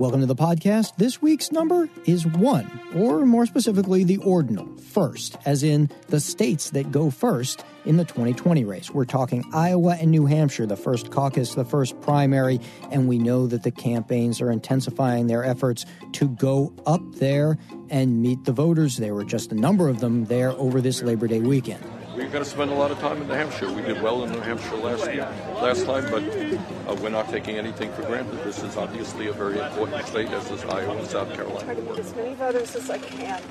Welcome to the podcast. This week's number is one, or more specifically, the ordinal, first, as in the states that go first in the 2020 race. We're talking Iowa and New Hampshire, the first caucus, the first primary, and we know that the campaigns are intensifying their efforts to go up there and meet the voters. There were just a number of them there over this Labor Day weekend. We're going to spend a lot of time in New Hampshire. We did well in New Hampshire last year, last time, but uh, we're not taking anything for granted. This is obviously a very important state, as is Iowa and South Carolina. Try to meet as many voters as I can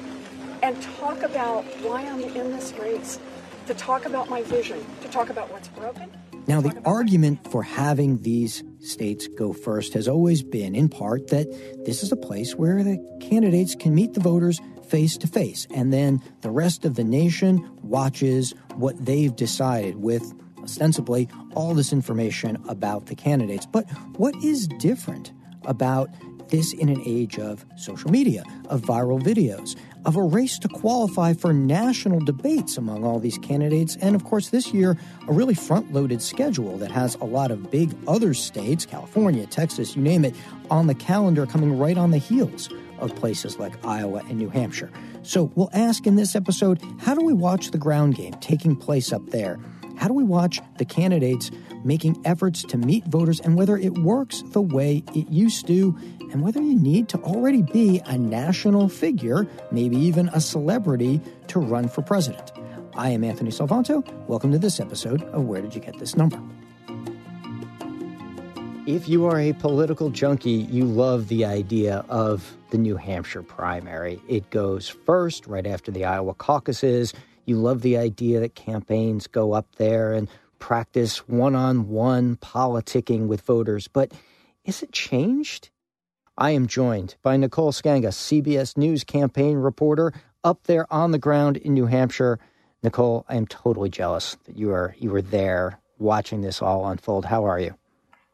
and talk about why I'm in this race, to talk about my vision, to talk about what's broken. Now, the argument for having these states go first has always been, in part, that this is a place where the candidates can meet the voters face to face, and then the rest of the nation watches what they've decided with ostensibly all this information about the candidates. But what is different about this in an age of social media, of viral videos, of a race to qualify for national debates among all these candidates, and of course, this year, a really front loaded schedule that has a lot of big other states, California, Texas, you name it, on the calendar coming right on the heels of places like Iowa and New Hampshire. So we'll ask in this episode how do we watch the ground game taking place up there? How do we watch the candidates making efforts to meet voters and whether it works the way it used to, and whether you need to already be a national figure, maybe even a celebrity, to run for president? I am Anthony Salvanto. Welcome to this episode of Where Did You Get This Number? If you are a political junkie, you love the idea of the New Hampshire primary. It goes first, right after the Iowa caucuses. You love the idea that campaigns go up there and practice one on one politicking with voters. But is it changed? I am joined by Nicole Sganga, CBS News campaign reporter, up there on the ground in New Hampshire. Nicole, I am totally jealous that you are you were there watching this all unfold. How are you?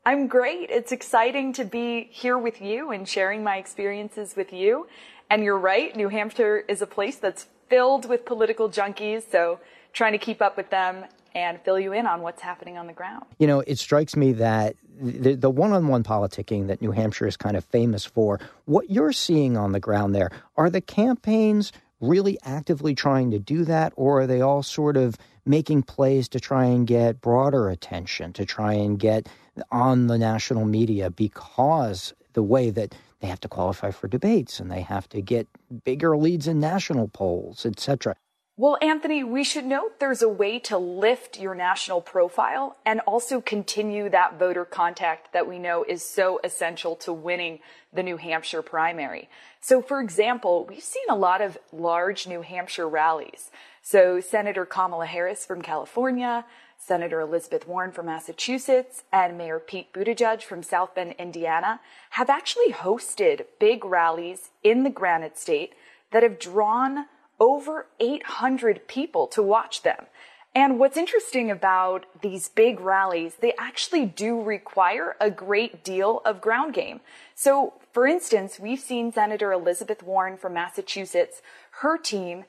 I'm great. It's exciting to be here with you and sharing my experiences with you. And you're right, New Hampshire is a place that's filled with political junkies, so trying to keep up with them and fill you in on what's happening on the ground. You know, it strikes me that the, one-on-one politicking that New Hampshire is kind of famous for, what you're seeing on the ground there, are the campaigns really actively trying to do that, or are they all sort of making plays to try and get broader attention, to try and get on the national media because the way that they have to qualify for debates and they have to get bigger leads in national polls, etc. Well, Anthony, we should note there's a way to lift your national profile and also continue that voter contact that we know is so essential to winning the New Hampshire primary. So, for example, we've seen a lot of large New Hampshire rallies. So, Senator Kamala Harris from California, Senator Elizabeth Warren from Massachusetts and Mayor Pete Buttigieg from South Bend, Indiana have actually hosted big rallies in the Granite State that have drawn over 800 people to watch them. And what's interesting about these big rallies, they actually do require a great deal of ground game. So, for instance, we've seen Senator Elizabeth Warren from Massachusetts, her team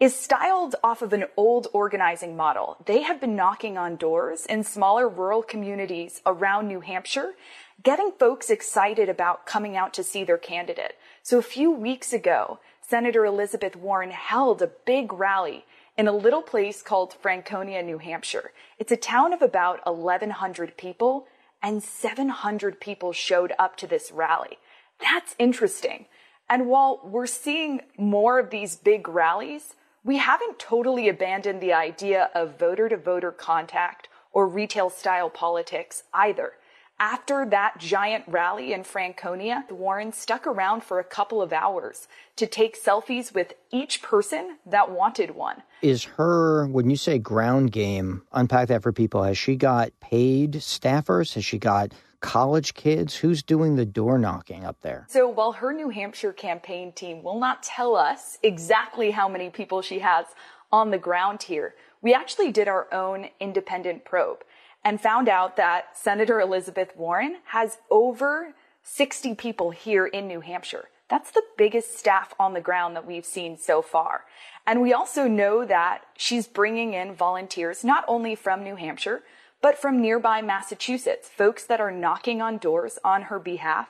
is styled off of an old organizing model. They have been knocking on doors in smaller rural communities around New Hampshire, getting folks excited about coming out to see their candidate. So a few weeks ago, Senator Elizabeth Warren held a big rally in a little place called Franconia, New Hampshire. It's a town of about 1,100 people, and 700 people showed up to this rally. That's interesting. And while we're seeing more of these big rallies, we haven't totally abandoned the idea of voter to voter contact or retail style politics either. After that giant rally in Franconia, Warren stuck around for a couple of hours to take selfies with each person that wanted one. Is her, when you say ground game, unpack that for people, has she got paid staffers? Has she got college kids? Who's doing the door knocking up there? So while her New Hampshire campaign team will not tell us exactly how many people she has on the ground here, we actually did our own independent probe and found out that Senator Elizabeth Warren has over 60 people here in New Hampshire. That's the biggest staff on the ground that we've seen so far. And we also know that she's bringing in volunteers not only from New Hampshire, but from nearby Massachusetts, folks that are knocking on doors on her behalf.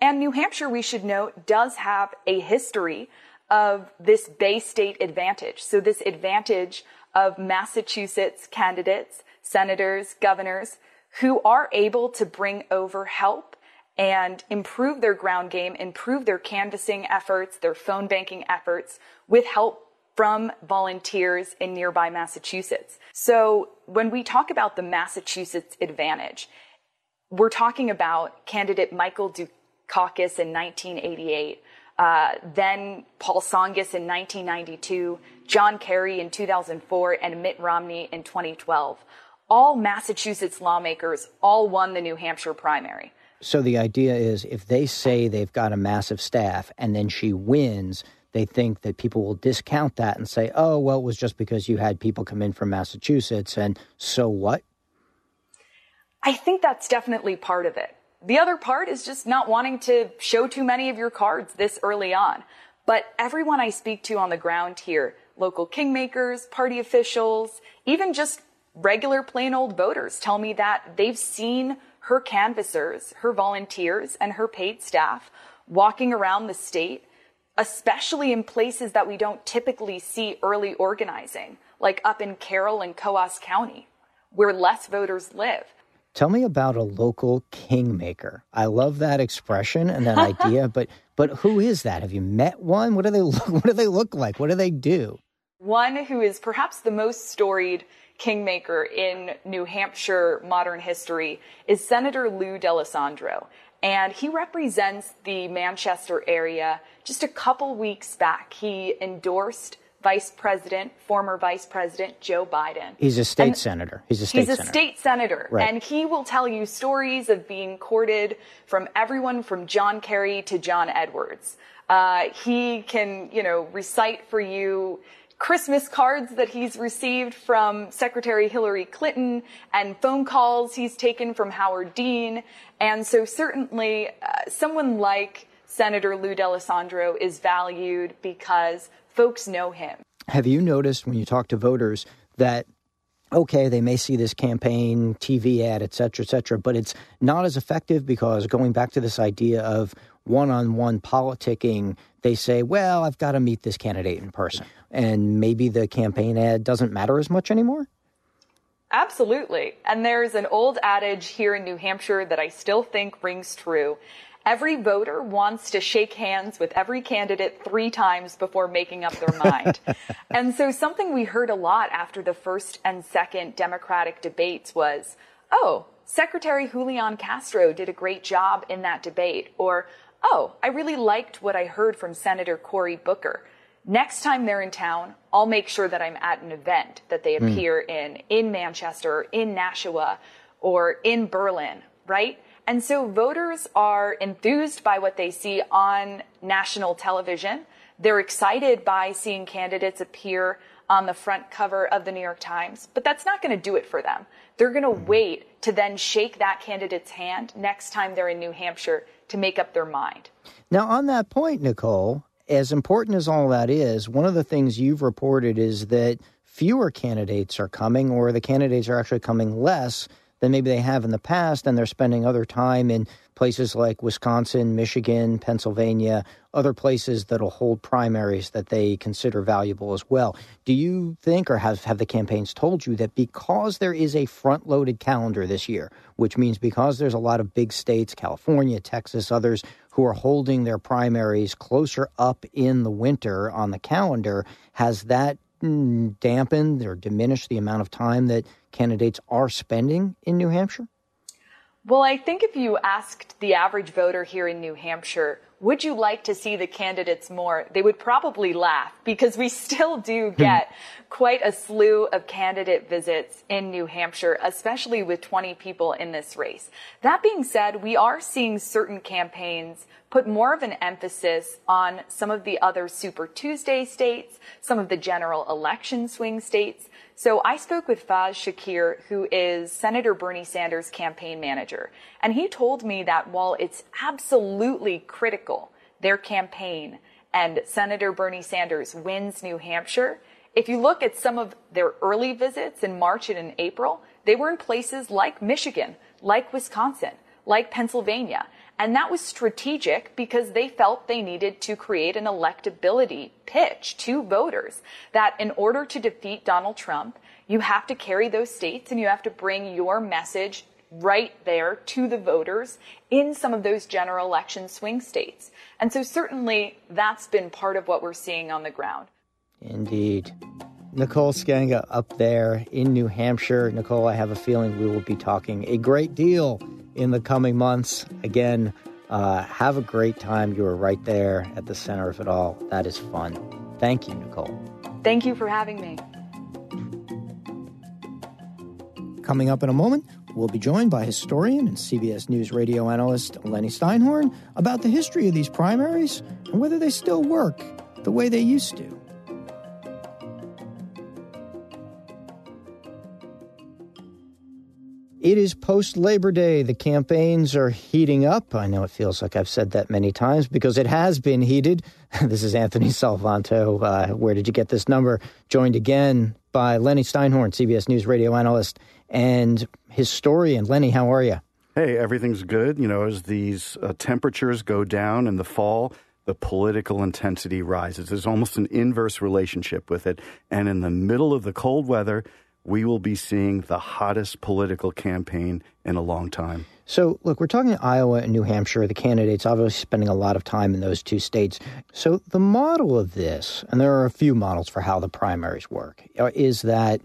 And New Hampshire, we should note, does have a history of this Bay State advantage. So this advantage of Massachusetts candidates senators, governors who are able to bring over help and improve their ground game, improve their canvassing efforts, their phone banking efforts with help from volunteers in nearby Massachusetts. So when we talk about the Massachusetts advantage, we're talking about candidate Michael Dukakis in 1988, uh, then Paul Tsongas in 1992, John Kerry in 2004, and Mitt Romney in 2012 all Massachusetts lawmakers all won the New Hampshire primary. So the idea is if they say they've got a massive staff and then she wins, they think that people will discount that and say, oh, well, it was just because you had people come in from Massachusetts. And so what? I think that's definitely part of it. The other part is just not wanting to show too many of your cards this early on. But everyone I speak to on the ground here, local kingmakers, party officials, even just regular plain old voters tell me that they've seen her canvassers, her volunteers, and her paid staff walking around the state, especially in places that we don't typically see early organizing, like up in Carroll and Coos County, where less voters live. Tell me about a local kingmaker. I love that expression and that idea, but but who is that? Have you met one? What do they look what do they look like? What do they do? One who is perhaps the most storied kingmaker in New Hampshire modern history is Senator Lou D'Alessandro. And he represents the Manchester area. Just a couple weeks back, he endorsed Vice President, former Vice President Joe Biden. He's a state and senator. He's a state senator. he's a senator. state senator. Right. And he will tell you stories of being courted from everyone from John Kerry to John Edwards. Uh, he can, you know, recite for you Christmas cards that he's received from Secretary Hillary Clinton and phone calls he's taken from Howard Dean. And so certainly uh, someone like Senator Lou D'Alessandro is valued because folks know him. Have you noticed when you talk to voters that okay, they may see this campaign, TV ad, et cetera, et cetera, but it's not as effective because going back to this idea of one on one politicking, they say, well, I've got to meet this candidate in person. And maybe the campaign ad doesn't matter as much anymore? Absolutely. And there's an old adage here in New Hampshire that I still think rings true. Every voter wants to shake hands with every candidate three times before making up their mind. and so something we heard a lot after the first and second Democratic debates was, oh, Secretary Julian Castro did a great job in that debate. Or, oh, I really liked what I heard from Senator Cory Booker. Next time they're in town, I'll make sure that I'm at an event that they hmm. appear mm. in, in Manchester, in Nashua, or in Berlin, right? And so voters are enthused by what they see on national television. They're excited by seeing candidates appear on the front cover of the New York Times, but that's not going to do it for them. They're going to wait to then shake that candidate's hand next time they're in New Hampshire to make up their mind. Now, on that point, Nicole, as important as all that is, one of the things you've reported is that fewer candidates are coming, or the candidates are actually coming less than maybe they have in the past, and they're spending other time in places like Wisconsin, Michigan, Pennsylvania, other places that'll hold primaries that they consider valuable as well. Do you think, or have, have the campaigns told you, that because there is a front loaded calendar this year, which means because there's a lot of big states, California, Texas, others, who are holding their primaries closer up in the winter on the calendar, has that mm, dampened or diminished the amount of time that candidates are spending in New Hampshire? Well, I think if you asked the average voter here in New Hampshire, would you like to see the candidates more? They would probably laugh because we still do hmm. get quite a slew of candidate visits in New Hampshire, especially with 20 people in this race. That being said, we are seeing certain campaigns put more of an emphasis on some of the other Super Tuesday states, some of the general election swing states. So I spoke with Faz Shakir, who is Senator Bernie Sanders' campaign manager, and he told me that while it's absolutely critical, their campaign and Senator Bernie Sanders wins New Hampshire, if you look at some of their early visits in March and in April, they were in places like Michigan, like Wisconsin, like Pennsylvania. And that was strategic because they felt they needed to create an electability pitch to voters that in order to defeat Donald Trump, you have to carry those states and you have to bring your message right there to the voters in some of those general election swing states. And so certainly that's been part of what we're seeing on the ground. Indeed. Nicole Sganga up there in New Hampshire. Nicole, I have a feeling we will be talking a great deal in the coming months. Again, uh, have a great time. You are right there at the center of it all. That is fun. Thank you, Nicole. Thank you for having me. Coming up in a moment, we'll be joined by historian and CBS News radio analyst Lenny Steinhorn about the history of these primaries and whether they still work the way they used to. It is post Labor Day. The campaigns are heating up. I know it feels like I've said that many times because it has been heated. this is Anthony Salvanto. Uh, where did you get this number? Joined again by Lenny Steinhorn, CBS News radio analyst and historian. Lenny, how are you? Hey, everything's good. You know, as these uh, temperatures go down in the fall, the political intensity rises. There's almost an inverse relationship with it. And in the middle of the cold weather, we will be seeing the hottest political campaign in a long time. So, look, we're talking Iowa and New Hampshire. The candidates obviously spending a lot of time in those two states. So, the model of this, and there are a few models for how the primaries work, uh, is that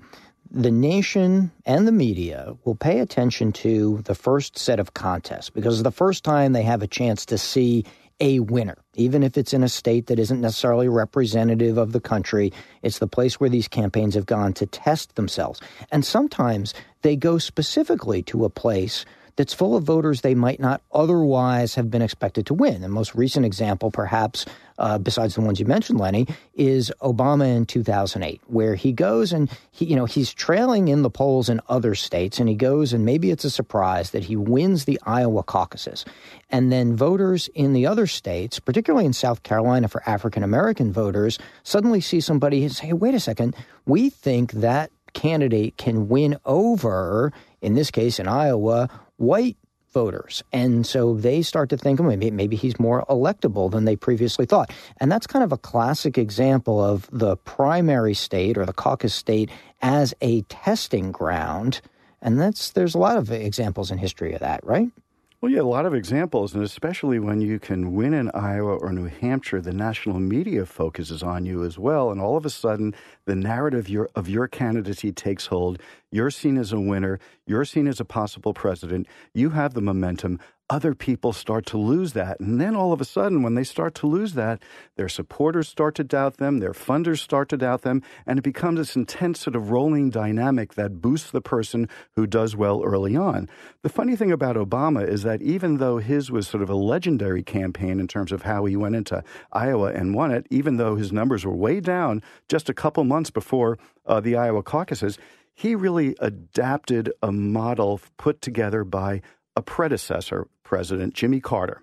the nation and the media will pay attention to the first set of contests because it's the first time they have a chance to see a winner, even if it's in a state that isn't necessarily representative of the country. It's the place where these campaigns have gone to test themselves. And sometimes they go specifically to a place that's full of voters they might not otherwise have been expected to win. The most recent example, perhaps, uh, besides the ones you mentioned, Lenny, is Obama in 2008, where he goes and he, you know, he's trailing in the polls in other states, and he goes and maybe it's a surprise that he wins the Iowa caucuses, and then voters in the other states, particularly in South Carolina for African American voters, suddenly see somebody and say, "Wait a second, we think that." candidate can win over, in this case in Iowa, white voters. And so they start to think, maybe, maybe he's more electable than they previously thought. And that's kind of a classic example of the primary state or the caucus state as a testing ground. And that's there's a lot of examples in history of that, right? Well, yeah, a lot of examples, and especially when you can win in Iowa or New Hampshire, the national media focuses on you as well, and all of a sudden, the narrative your, of your candidacy takes hold. You're seen as a winner. You're seen as a possible president. You have the momentum other people start to lose that. And then all of a sudden, when they start to lose that, their supporters start to doubt them, their funders start to doubt them, and it becomes this intense sort of rolling dynamic that boosts the person who does well early on. The funny thing about Obama is that even though his was sort of a legendary campaign in terms of how he went into Iowa and won it, even though his numbers were way down just a couple months before uh, the Iowa caucuses, he really adapted a model put together by a predecessor president, Jimmy Carter.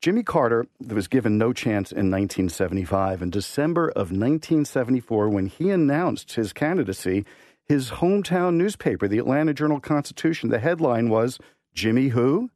Jimmy Carter was given no chance in 1975. In December of 1974, when he announced his candidacy, his hometown newspaper, the Atlanta Journal Constitution, the headline was Jimmy Who?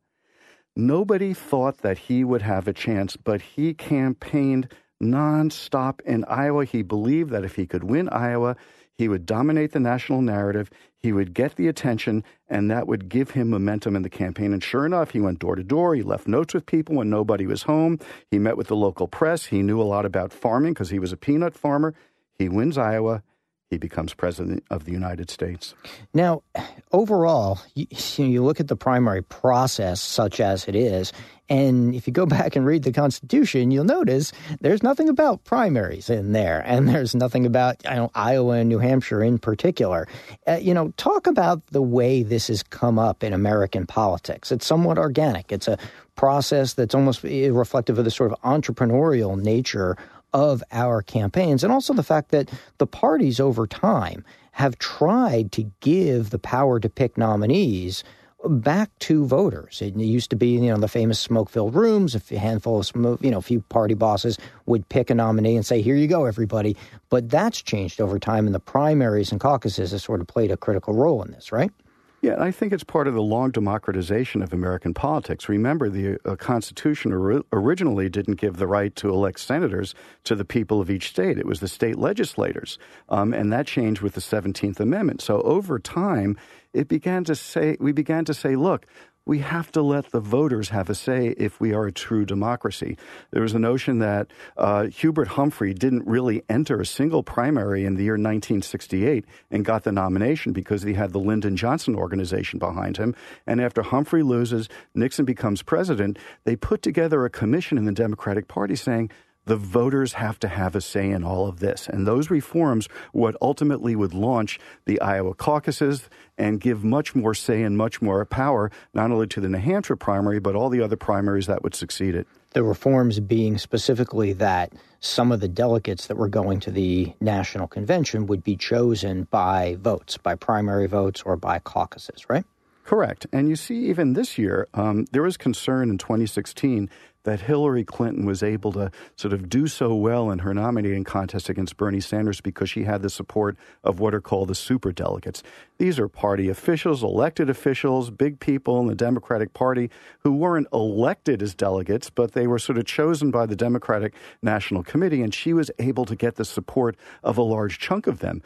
Nobody thought that he would have a chance, but he campaigned nonstop in Iowa. He believed that if he could win Iowa, he would dominate the national narrative. He would get the attention, and that would give him momentum in the campaign. And sure enough, he went door to door. He left notes with people when nobody was home. He met with the local press. He knew a lot about farming because he was a peanut farmer. He wins Iowa. he becomes president of the United States. Now, overall, you, you, look at the primary process, such as it is, and if you go back and read the Constitution, you'll notice there's nothing about primaries in there, and there's nothing about know, Iowa and New Hampshire in particular. Uh, you know, talk about the way this has come up in American politics. It's somewhat organic. It's a process that's almost reflective of the sort of entrepreneurial nature of our campaigns, and also the fact that the parties over time have tried to give the power to pick nominees back to voters. It used to be, you know, the famous smoke-filled rooms. A handful of smoke, you know, a few party bosses would pick a nominee and say, "Here you go, everybody." But that's changed over time, and the primaries and caucuses have sort of played a critical role in this, right? Yeah, I think it's part of the long democratization of American politics. Remember, the uh, Constitution or- originally didn't give the right to elect senators to the people of each state. It was the state legislators. Um, and that changed with the 17th Amendment. So over time, it began to say, we began to say, look, we have to let the voters have a say if we are a true democracy. There was a notion that uh, Hubert Humphrey didn't really enter a single primary in the year 1968 and got the nomination because he had the Lyndon Johnson organization behind him. And after Humphrey loses, Nixon becomes president, they put together a commission in the Democratic Party saying, the voters have to have a say in all of this. And those reforms, what ultimately would launch the Iowa caucuses and give much more say and much more power, not only to the New Hampshire primary, but all the other primaries that would succeed it. The reforms being specifically that some of the delegates that were going to the national convention would be chosen by votes, by primary votes or by caucuses, right? Correct. And you see, even this year, um, there was concern in 2016 that Hillary Clinton was able to sort of do so well in her nominating contest against Bernie Sanders because she had the support of what are called the super delegates. These are party officials, elected officials, big people in the Democratic Party who weren't elected as delegates, but they were sort of chosen by the Democratic National Committee, and she was able to get the support of a large chunk of them.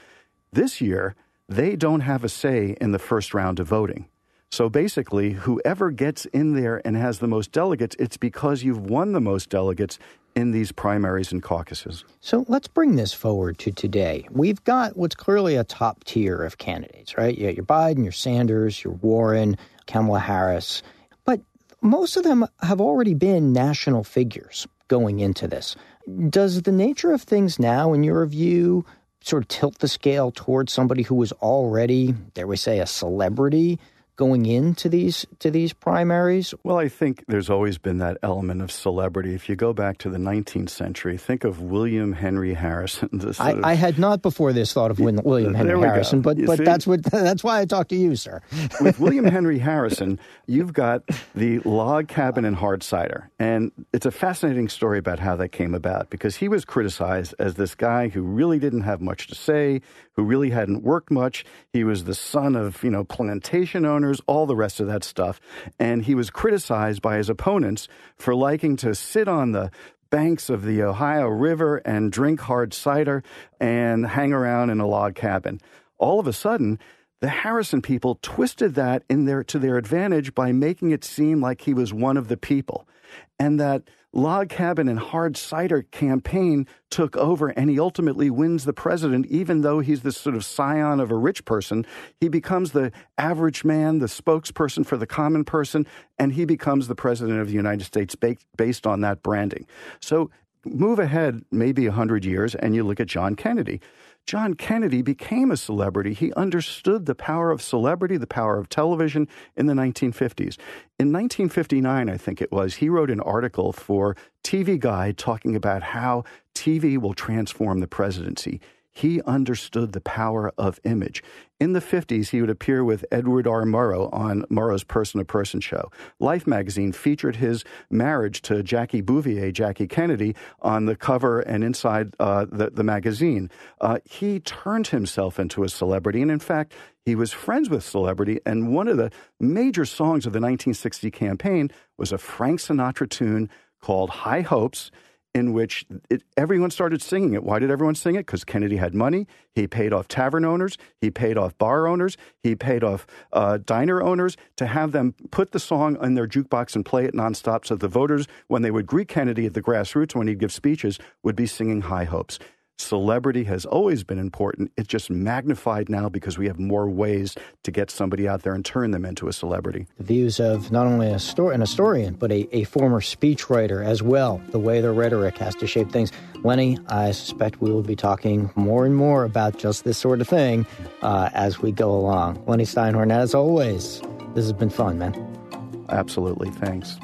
This year, they don't have a say in the first round of voting. So basically, whoever gets in there and has the most delegates, it's because you've won the most delegates in these primaries and caucuses. So let's bring this forward to today. We've got what's clearly a top tier of candidates, right? You got your Biden, your Sanders, your Warren, Kamala Harris. But most of them have already been national figures going into this. Does the nature of things now, in your view, sort of tilt the scale towards somebody who was already, dare we say, a celebrity going into these to these primaries? Well, I think there's always been that element of celebrity. If you go back to the 19th century, think of William Henry Harrison. I, I, had not before this thought of William Henry Harrison, go. but you but see? that's what that's why I talked to you, sir. With William Henry Harrison, you've got the log cabin and hard cider, and it's a fascinating story about how that came about because he was criticized as this guy who really didn't have much to say, who really hadn't worked much. He was the son of you know plantation owners all the rest of that stuff. And he was criticized by his opponents for liking to sit on the banks of the Ohio River and drink hard cider and hang around in a log cabin. All of a sudden, the Harrison people twisted that in their to their advantage by making it seem like he was one of the people and that log cabin and hard cider campaign took over and he ultimately wins the president. Even though he's this sort of scion of a rich person he becomes the average man the spokesperson for the common person and he becomes the president of the united states based on that branding. So move ahead maybe 100 years and you look at john kennedy John Kennedy became a celebrity. He understood the power of celebrity, the power of television in the 1950s. In 1959, I think it was, he wrote an article for TV Guide talking about how TV will transform the presidency. He understood the power of image. In the 50s, he would appear with Edward R. Murrow on Murrow's Person to Person show. Life magazine featured his marriage to Jackie Bouvier, Jackie Kennedy, on the cover and inside uh, the, the magazine. Uh, he turned himself into a celebrity, and in fact, he was friends with celebrity. And one of the major songs of the 1960 campaign was a Frank Sinatra tune called High Hopes in which it, everyone started singing it. Why did everyone sing it? Because Kennedy had money. He paid off tavern owners. He paid off bar owners. He paid off uh, diner owners to have them put the song in their jukebox and play it nonstop so the voters, when they would greet Kennedy at the grassroots when he'd give speeches, would be singing High Hopes. Celebrity has always been important. It's just magnified now because we have more ways to get somebody out there and turn them into a celebrity. The views of not only a an historian, but a, a former speechwriter as well, the way the rhetoric has to shape things. Lenny, I suspect we will be talking more and more about just this sort of thing uh, as we go along. Lenny Steinhorn, as always, this has been fun, man. Absolutely. Thanks.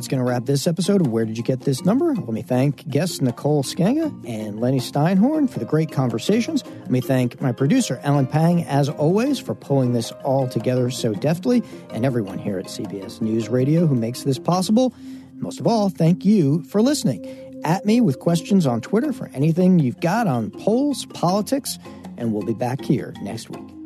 That's going to wrap this episode of Where Did You Get This Number? Let me thank guests Nicole Sganga and Lenny Steinhorn for the great conversations. Let me thank my producer, Alan Pang, as always, for pulling this all together so deftly, and everyone here at CBS News Radio who makes this possible. Most of all, thank you for listening. At me with questions on Twitter for anything you've got on polls, politics, and we'll be back here next week.